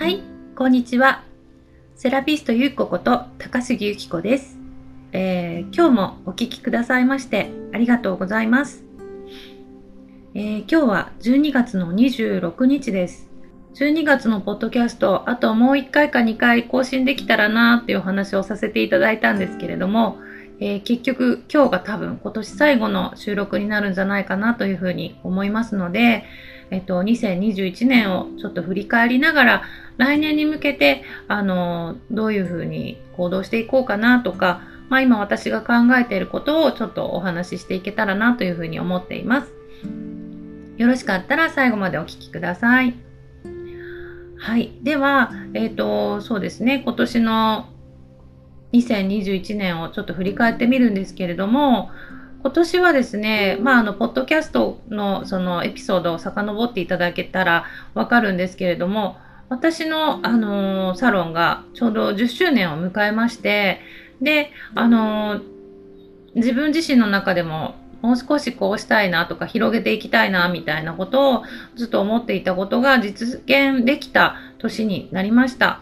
はい、こんにちは。セラピストゆうここと高杉ゆき子です、えー今日もお聞きくださいましてありがとうございます。えー今日は12月の26日です。12月のポッドキャスト、あともう1回か2回更新できたらなーっていうお話をさせていただいたんですけれども、えー結局今日が多分今年最後の収録になるんじゃないかなというふうに思いますので、えっと、2021年をちょっと振り返りながら、来年に向けて、あの、どういうふうに行動していこうかなとか、まあ今私が考えていることをちょっとお話ししていけたらなというふうに思っています。よろしかったら最後までお聞きください。はい。では、えっ、と、そうですね、今年の2021年をちょっと振り返ってみるんですけれども、今年はですね、まあ、あの、ポッドキャストのそのエピソードを遡っていただけたらわかるんですけれども、私の、あのーサロンがちょうど10周年を迎えまして、で、あのー自分自身の中でももう少しこうしたいなとか広げていきたいなみたいなことをずっと思っていたことが実現できた年になりました。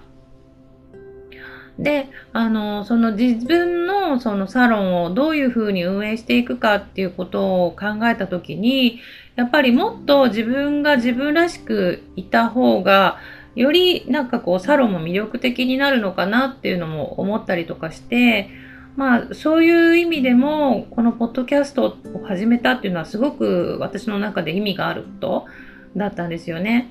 で、あの、その自分のそのサロンをどういうふうに運営していくかっていうことを考えたときに、やっぱりもっと自分が自分らしくいた方が、よりなんかこうサロンも魅力的になるのかなっていうのも思ったりとかして、まあそういう意味でもこのポッドキャストを始めたっていうのはすごく私の中で意味があることだったんですよね。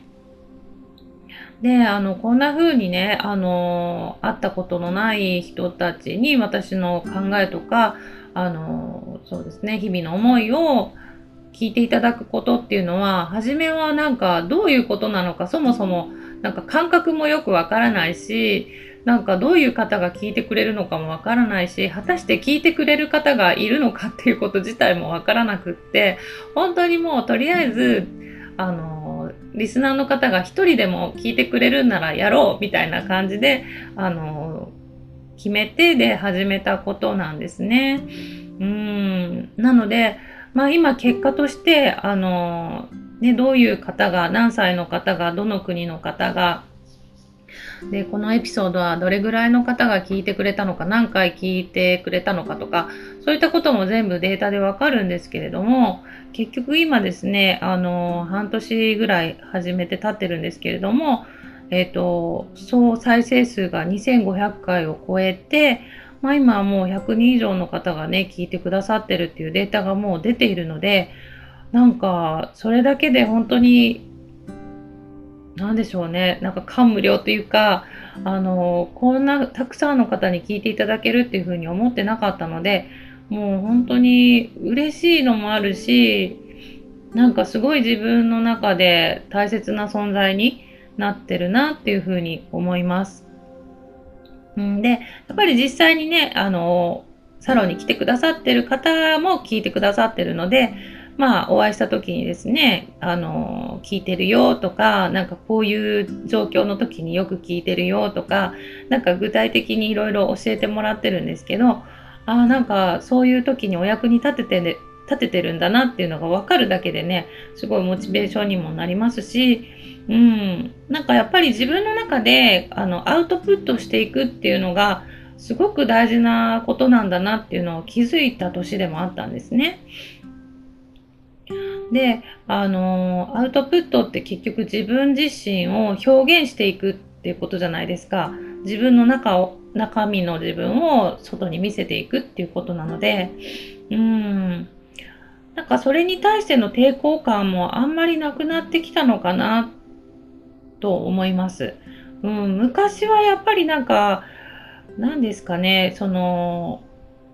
で、あの、こんな風にね、あの、会ったことのない人たちに私の考えとか、あの、そうですね、日々の思いを聞いていただくことっていうのは、初めはなんかどういうことなのか、そもそもなんか感覚もよくわからないし、なんかどういう方が聞いてくれるのかもわからないし、果たして聞いてくれる方がいるのかっていうこと自体もわからなくって、本当にもうとりあえず、あの、リスナーの方が一人でも聞いてくれるんならやろうみたいな感じで、あの、決めてで始めたことなんですね。うん。なので、まあ今結果として、あの、ね、どういう方が、何歳の方が、どの国の方が、で、このエピソードはどれぐらいの方が聞いてくれたのか、何回聞いてくれたのかとか、そういったことも全部データでわかるんですけれども、結局今ですね、あの、半年ぐらい始めて経ってるんですけれども、えっ、と、総再生数が2500回を超えて、まあ今はもう100人以上の方がね、聞いてくださってるっていうデータがもう出ているので、なんか、それだけで本当に、なんでしょうね、なんか感無量というか、あの、こんなたくさんの方に聞いていただけるっていうふうに思ってなかったので、もう本当に嬉しいのもあるし、なんかすごい自分の中で大切な存在になってるなっていうふうに思います。んで、やっぱり実際にね、あの、サロンに来てくださってる方も聞いてくださってるので、まあ、お会いした時にですね、あの、聞いてるよとか、なんかこういう状況の時によく聞いてるよとか、なんか具体的にいろいろ教えてもらってるんですけど、ああ、なんかそういう時にお役に立ててね、立ててるんだなっていうのが分かるだけでね、すごいモチベーションにもなりますし、うん、なんかやっぱり自分の中であのアウトプットしていくっていうのがすごく大事なことなんだなっていうのを気づいた年でもあったんですね。で、あの、アウトプットって結局自分自身を表現していくっていうことじゃないですか。自分の中を、中身の自分を外に見せていくっていうことなので、うん。なんかそれに対しての抵抗感もあんまりなくなってきたのかなと思います。うん、昔はやっぱりなんか、何ですかね、その、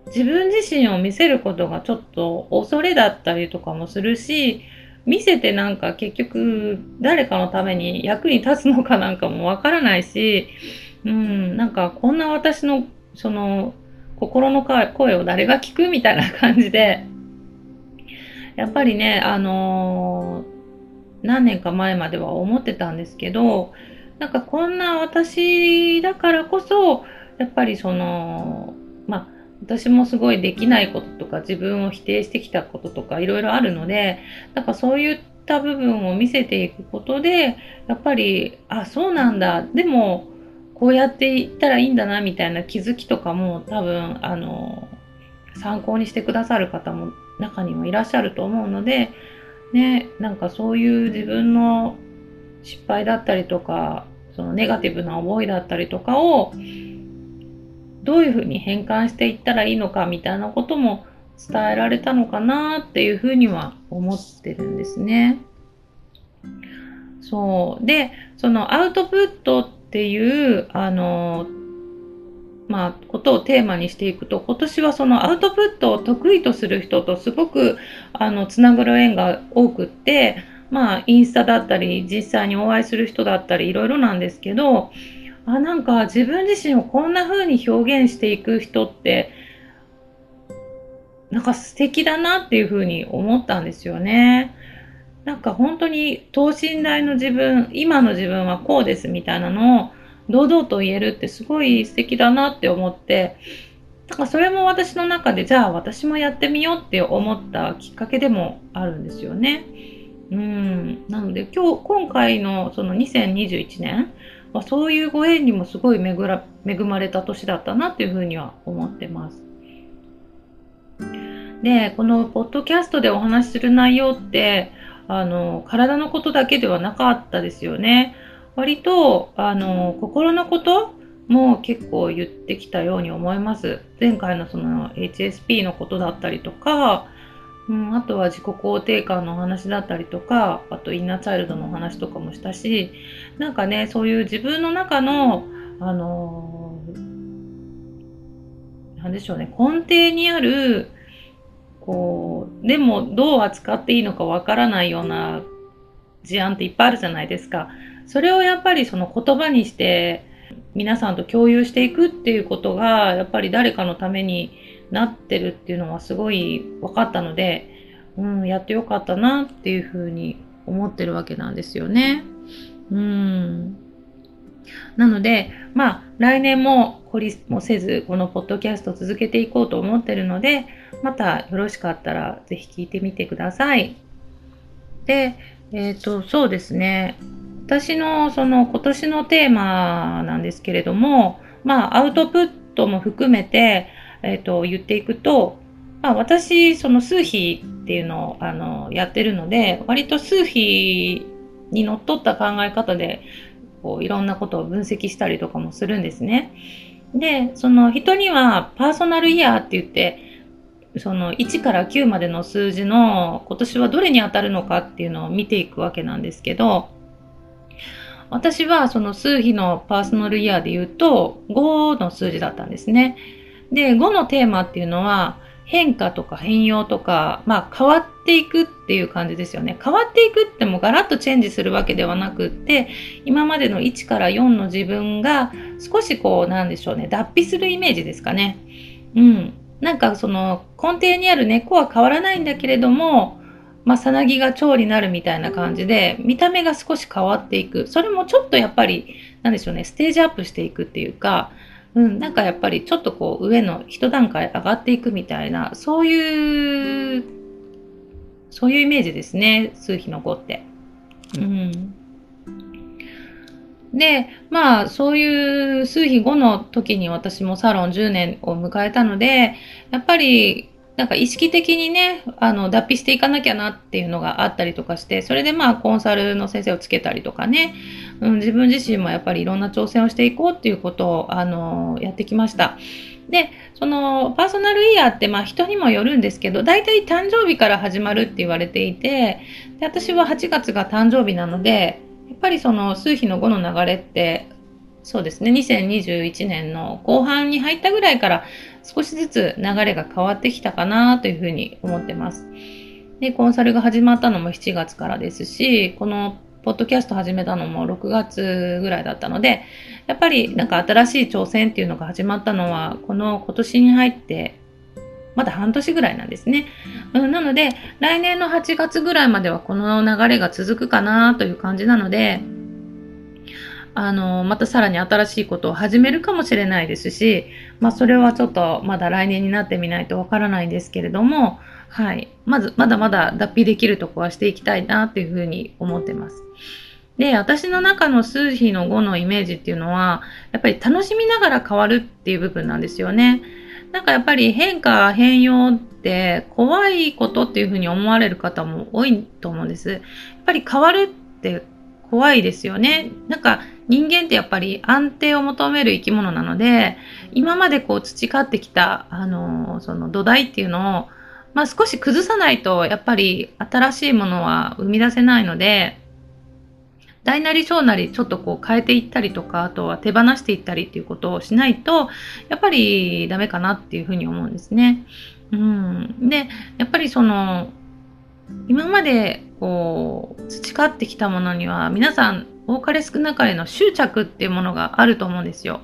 自分自身を見せることがちょっと恐れだったりとかもするし、見せてなんか結局誰かのために役に立つのかなんかもわからないし、うん、なんかこんな私のその心の声を誰が聞くみたいな感じで、やっぱりね、あのー何年か前までは思ってたんですけど、なんかこんな私だからこそ、やっぱりその、まあ、私もすごいできないこととか自分を否定してきたこととかいろいろあるので、なんかそういった部分を見せていくことで、やっぱり、あ、そうなんだ。でも、こうやっていったらいいんだな、みたいな気づきとかも多分、あの、参考にしてくださる方も中にはいらっしゃると思うので、ね、なんかそういう自分の失敗だったりとか、そのネガティブな思いだったりとかを、どういうふうに変換していったらいいのかみたいなことも伝えられたのかなっていうふうには思ってるんですね。そう。で、そのアウトプットっていう、あの、まあ、ことをテーマにしていくと、今年はそのアウトプットを得意とする人とすごく、あの、つながる縁が多くって、まあ、インスタだったり、実際にお会いする人だったり、いろいろなんですけど、あ、なんか自分自身をこんな風に表現していく人って、なんか素敵だなっていう風に思ったんですよね。なんか本当に等身大の自分、今の自分はこうですみたいなのを堂々と言えるってすごい素敵だなって思って、だかそれも私の中でじゃあ私もやってみようって思ったきっかけでもあるんですよね。うん。なので今日、今回のその2021年はそういうご縁にもすごい恵ら恵まれた年だったなっていうふうには思ってます。で、このポッドキャストでお話しする内容って、あの、体のことだけではなかったですよね。割と、あの、心のことも結構言ってきたように思います。前回のその HSP のことだったりとか、うん、あとは自己肯定感の話だったりとか、あとインナーチャイルドの話とかもしたし、なんかね、そういう自分の中の、あのー、なんでしょうね、根底にある、こう、でもどう扱っていいのかわからないような事案っていっぱいあるじゃないですか。それをやっぱりその言葉にして皆さんと共有していくっていうことがやっぱり誰かのためになってるっていうのはすごい分かったので、うん、やってよかったなっていうふうに思ってるわけなんですよね。うん。なので、まあ、来年も懲りもせず、このポッドキャスト続けていこうと思ってるので、またよろしかったらぜひ聞いてみてください。で、えっ、ー、と、そうですね。私のその今年のテーマなんですけれども、まあ、アウトプットも含めて、え、ー、と、言っていくと、まあ、私、その数比っていうのを、あの、やってるので、割と数比にのっとった考え方で、こう、いろんなことを分析したりとかもするんですね。で、その人にはパーソナルイヤーって言って、その1から9までの数字の今年はどれに当たるのかっていうのを見ていくわけなんですけど、私はその数比のパーソナルイヤーで言うと5の数字だったんですね。で、5のテーマっていうのは変化とか変容とか、まあ変わっていくっていう感じですよね。変わっていくってもガラッとチェンジするわけではなくって、今までの1から4の自分が少しこうなんでしょうね、脱皮するイメージですかね。うん。なんかその根底にある根っこは変わらないんだけれども、まあ、さなぎが蝶になるみたいな感じで、見た目が少し変わっていく。それもちょっとやっぱり、なんでしょうね、ステージアップしていくっていうか、うん、なんかやっぱりちょっとこう上の一段階上がっていくみたいな、そういう、そういうイメージですね、数比の5って。うん。で、まあ、そういう数比5の時に私もサロン10年を迎えたので、やっぱりなんか意識的にね、あの、脱皮していかなきゃなっていうのがあったりとかして、それでまあコンサルの先生をつけたりとかね、うん、うん自分自身もやっぱりいろんな挑戦をしていこうっていうことを、あの、やってきました。で、そのパーソナルイヤーってまあ人にもよるんですけど、大体誕生日から始まるって言われていて、で私は8月が誕生日なので、やっぱりその数比の5の流れってそうですね、2021年の後半に入ったぐらいから少しずつ流れが変わってきたかなというふうに思ってます。で、コンサルが始まったのも7月からですし、このポッドキャスト始めたのも6月ぐらいだったので、やっぱりなんか新しい挑戦っていうのが始まったのは、この今年に入ってまだ半年ぐらいなんですね。うん、なので、来年の8月ぐらいまではこの流れが続くかなという感じなので、あの、またさらに新しいことを始めるかもしれないですし、まあそれはちょっとまだ来年になってみないとわからないんですけれども、はい。まず、まだまだ脱皮できるとこはしていきたいなっていうふうに思ってます。で、私の中の数比の5のイメージっていうのは、やっぱり楽しみながら変わるっていう部分なんですよね。なんかやっぱり変化、変容って怖いことっていうふうに思われる方も多いと思うんです。やっぱり変わるって怖いですよね。なんか人間ってやっぱり安定を求める生き物なので、今までこう培ってきた、あの、その土台っていうのを、まあ少し崩さないと、やっぱり新しいものは生み出せないので、大なり小なりちょっとこう変えていったりとか、あとは手放していったりっていうことをしないと、やっぱりダメかなっていうふうに思うんですね。うん。で、やっぱりその、今までこう培ってきたものには皆さん多かれ少なかれの執着っていうものがあると思うんですよ。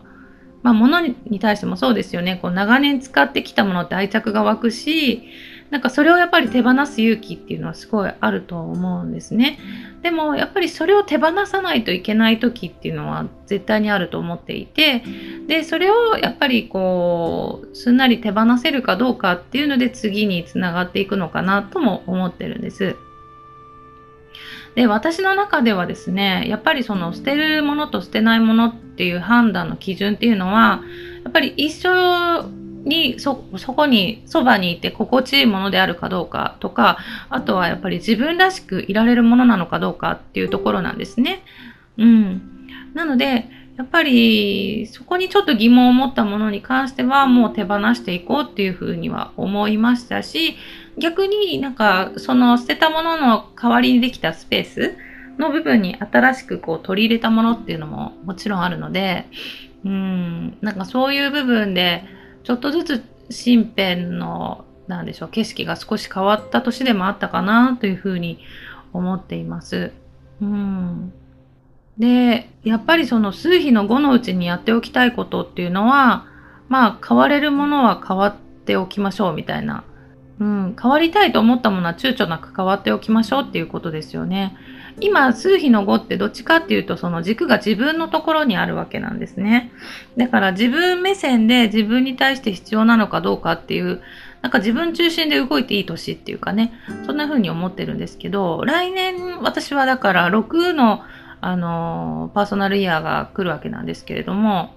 まあ物に対してもそうですよね。こう長年使ってきたものって愛着が湧くし、なんかそれをやっぱり手放す勇気っていうのはすごいあると思うんですね。でもやっぱりそれを手放さないといけない時っていうのは絶対にあると思っていて、で、それをやっぱりこう、すんなり手放せるかどうかっていうので次につながっていくのかなとも思ってるんです。で、私の中ではですね、やっぱりその捨てるものと捨てないものっていう判断の基準っていうのは、やっぱり一緒にそ、こに、そばにいて心地いいものであるかどうかとか、あとはやっぱり自分らしくいられるものなのかどうかっていうところなんですね。うん。なので、やっぱりそこにちょっと疑問を持ったものに関してはもう手放していこうっていうふうには思いましたし、逆になんかその捨てたものの代わりにできたスペースの部分に新しくこう取り入れたものっていうのももちろんあるので、うん、なんかそういう部分で、ちょっとずつ身辺の、なんでしょう、景色が少し変わった年でもあったかなというふうに思っています。うん。で、やっぱりその数比の5のうちにやっておきたいことっていうのは、まあ変われるものは変わっておきましょうみたいな。うん、変わりたいと思ったものは躊躇なく変わっておきましょうっていうことですよね。今、数比の5ってどっちかっていうと、その軸が自分のところにあるわけなんですね。だから自分目線で自分に対して必要なのかどうかっていう、なんか自分中心で動いていい年っていうかね、そんな風に思ってるんですけど、来年私はだから6の、あの、パーソナルイヤーが来るわけなんですけれども、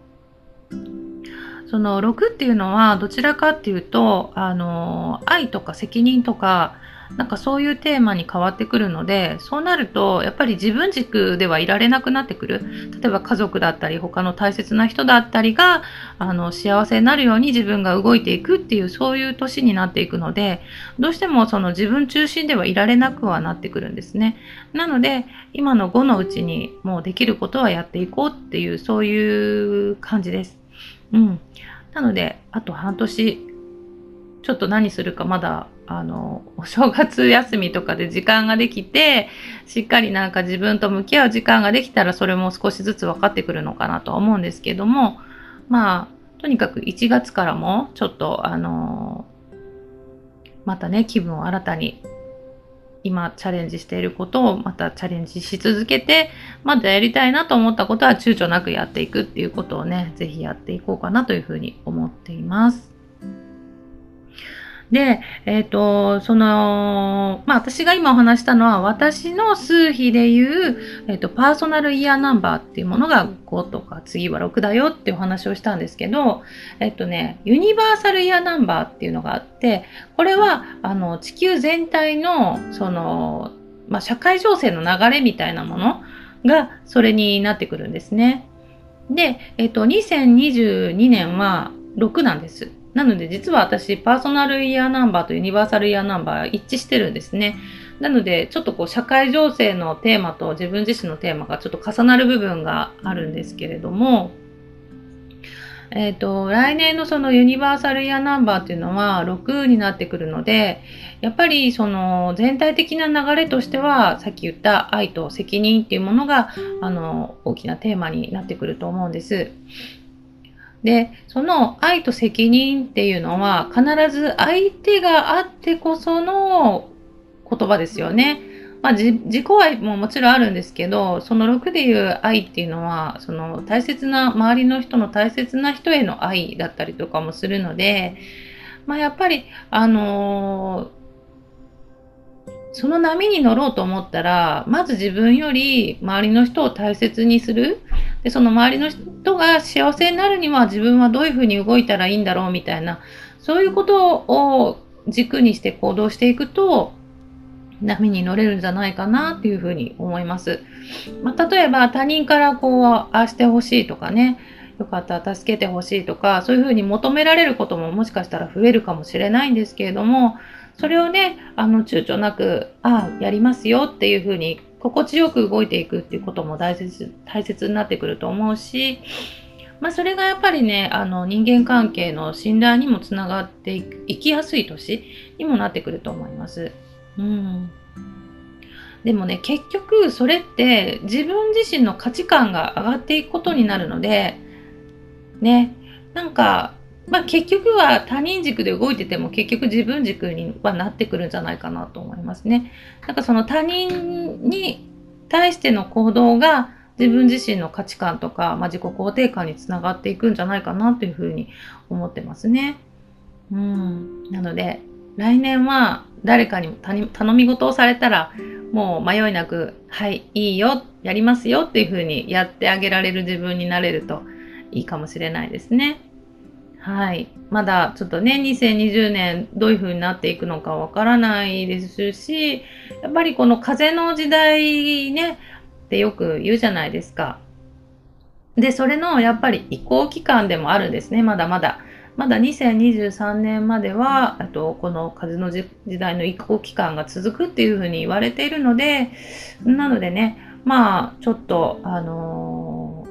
その6っていうのはどちらかっていうと、あの、愛とか責任とか、なんかそういうテーマに変わってくるので、そうなると、やっぱり自分軸ではいられなくなってくる。例えば家族だったり、他の大切な人だったりが、あの、幸せになるように自分が動いていくっていう、そういう年になっていくので、どうしてもその自分中心ではいられなくはなってくるんですね。なので、今の5のうちにもうできることはやっていこうっていう、そういう感じです。うん。なので、あと半年、ちょっと何するかまだあの、お正月休みとかで時間ができて、しっかりなんか自分と向き合う時間ができたら、それも少しずつ分かってくるのかなとは思うんですけども、まあ、とにかく1月からも、ちょっと、あの、またね、気分を新たに、今チャレンジしていることをまたチャレンジし続けて、まだやりたいなと思ったことは躊躇なくやっていくっていうことをね、ぜひやっていこうかなというふうに思っています。で、えっ、ー、と、その、まあ、私が今お話したのは、私の数比でいう、えっ、ー、と、パーソナルイヤーナンバーっていうものが5とか、次は6だよっていうお話をしたんですけど、えっ、ー、とね、ユニバーサルイヤーナンバーっていうのがあって、これは、あの、地球全体の、その、まあ、社会情勢の流れみたいなものが、それになってくるんですね。で、えっ、と、2022年は6なんです。なので実は私、パーソナルイヤーナンバーとユニバーサルイヤーナンバー一致してるんですね。なので、ちょっとこう、社会情勢のテーマと自分自身のテーマがちょっと重なる部分があるんですけれども、えっ、ー、と、来年のそのユニバーサルイヤーナンバーっていうのは6になってくるので、やっぱりその全体的な流れとしては、さっき言った愛と責任っていうものが、あの、大きなテーマになってくると思うんです。で、その愛と責任っていうのは必ず相手があってこその言葉ですよね。まあ、自己愛ももちろんあるんですけど、その6でいう愛っていうのは、その大切な、周りの人の大切な人への愛だったりとかもするので、まあ、やっぱり、あのーその波に乗ろうと思ったら、まず自分より周りの人を大切にする。で、その周りの人が幸せになるには自分はどういうふうに動いたらいいんだろうみたいな、そういうことを軸にして行動していくと、波に乗れるんじゃないかなっていうふうに思います。まあ、例えば他人からこう、ああしてほしいとかね、よかったら助けてほしいとか、そういうふうに求められることももしかしたら増えるかもしれないんですけれども、それをね、あの、躊躇なく、ああ、やりますよっていうふうに、心地よく動いていくっていうことも大切、大切になってくると思うし、まあ、それがやっぱりね、あの、人間関係の信頼にもつながっていきやすい年にもなってくると思います。うん。でもね、結局、それって自分自身の価値観が上がっていくことになるので、ね、なんか、まあ結局は他人軸で動いてても結局自分軸にはなってくるんじゃないかなと思いますね。なんかその他人に対しての行動が自分自身の価値観とか、まあ、自己肯定感につながっていくんじゃないかなというふうに思ってますね。うん。なので、来年は誰かに頼み事をされたら、もう迷いなく、はい、いいよ、やりますよっていうふうにやってあげられる自分になれるといいかもしれないですね。はい。まだちょっとね、2020年どういう風になっていくのかわからないですし、やっぱりこの風の時代ね、ってよく言うじゃないですか。で、それのやっぱり移行期間でもあるんですね、まだまだ。まだ2023年までは、あと、この風の時代の移行期間が続くっていうふうに言われているので、なのでね、まあ、ちょっと、あの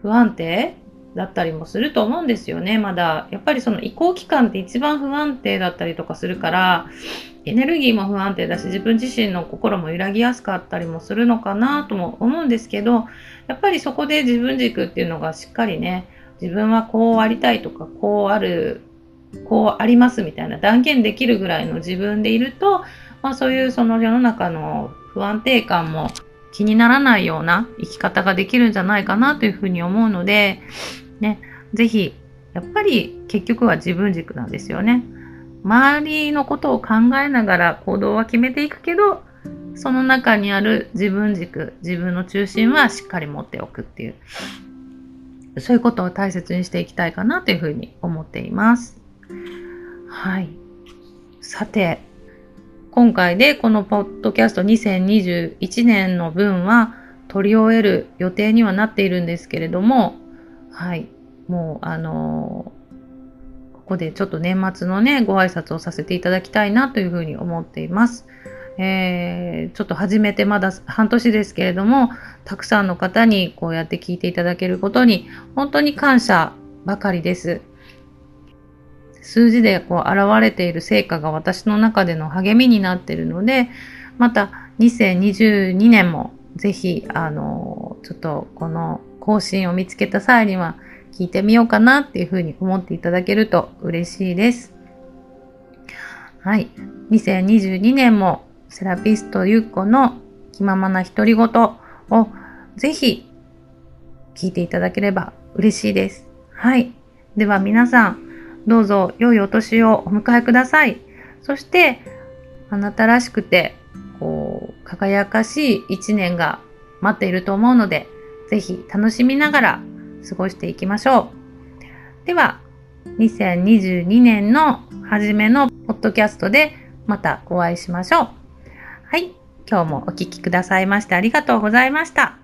ー、不安定だったりもすると思うんですよね、まだ。やっぱりその移行期間って一番不安定だったりとかするから、エネルギーも不安定だし、自分自身の心も揺らぎやすかったりもするのかなとも思うんですけど、やっぱりそこで自分軸っていうのがしっかりね、自分はこうありたいとか、こうある、こうありますみたいな断言できるぐらいの自分でいると、まあそういうその世の中の不安定感も気にならないような生き方ができるんじゃないかなというふうに思うので、ね、ぜひ、やっぱり結局は自分軸なんですよね。周りのことを考えながら行動は決めていくけど、その中にある自分軸、自分の中心はしっかり持っておくっていう、そういうことを大切にしていきたいかなというふうに思っています。はい。さて、今回でこのポッドキャスト2021年の分は取り終える予定にはなっているんですけれども、はい。もう、あのー、ここでちょっと年末のね、ご挨拶をさせていただきたいなというふうに思っています。えー、ちょっと始めてまだ半年ですけれども、たくさんの方にこうやって聞いていただけることに、本当に感謝ばかりです。数字でこう現れている成果が私の中での励みになっているので、また2022年もぜひ、あの、ちょっとこの更新を見つけた際には聞いてみようかなっていうふうに思っていただけると嬉しいです。はい。2022年もセラピストゆっこの気ままな独り言をぜひ聞いていただければ嬉しいです。はい。では皆さん、どうぞ良いお年をお迎えください。そして、あなたらしくて、こう、輝かしい一年が待っていると思うので、ぜひ楽しみながら過ごしていきましょう。では、2022年の初めのポッドキャストでまたお会いしましょう。はい。今日もお聴きくださいましてありがとうございました。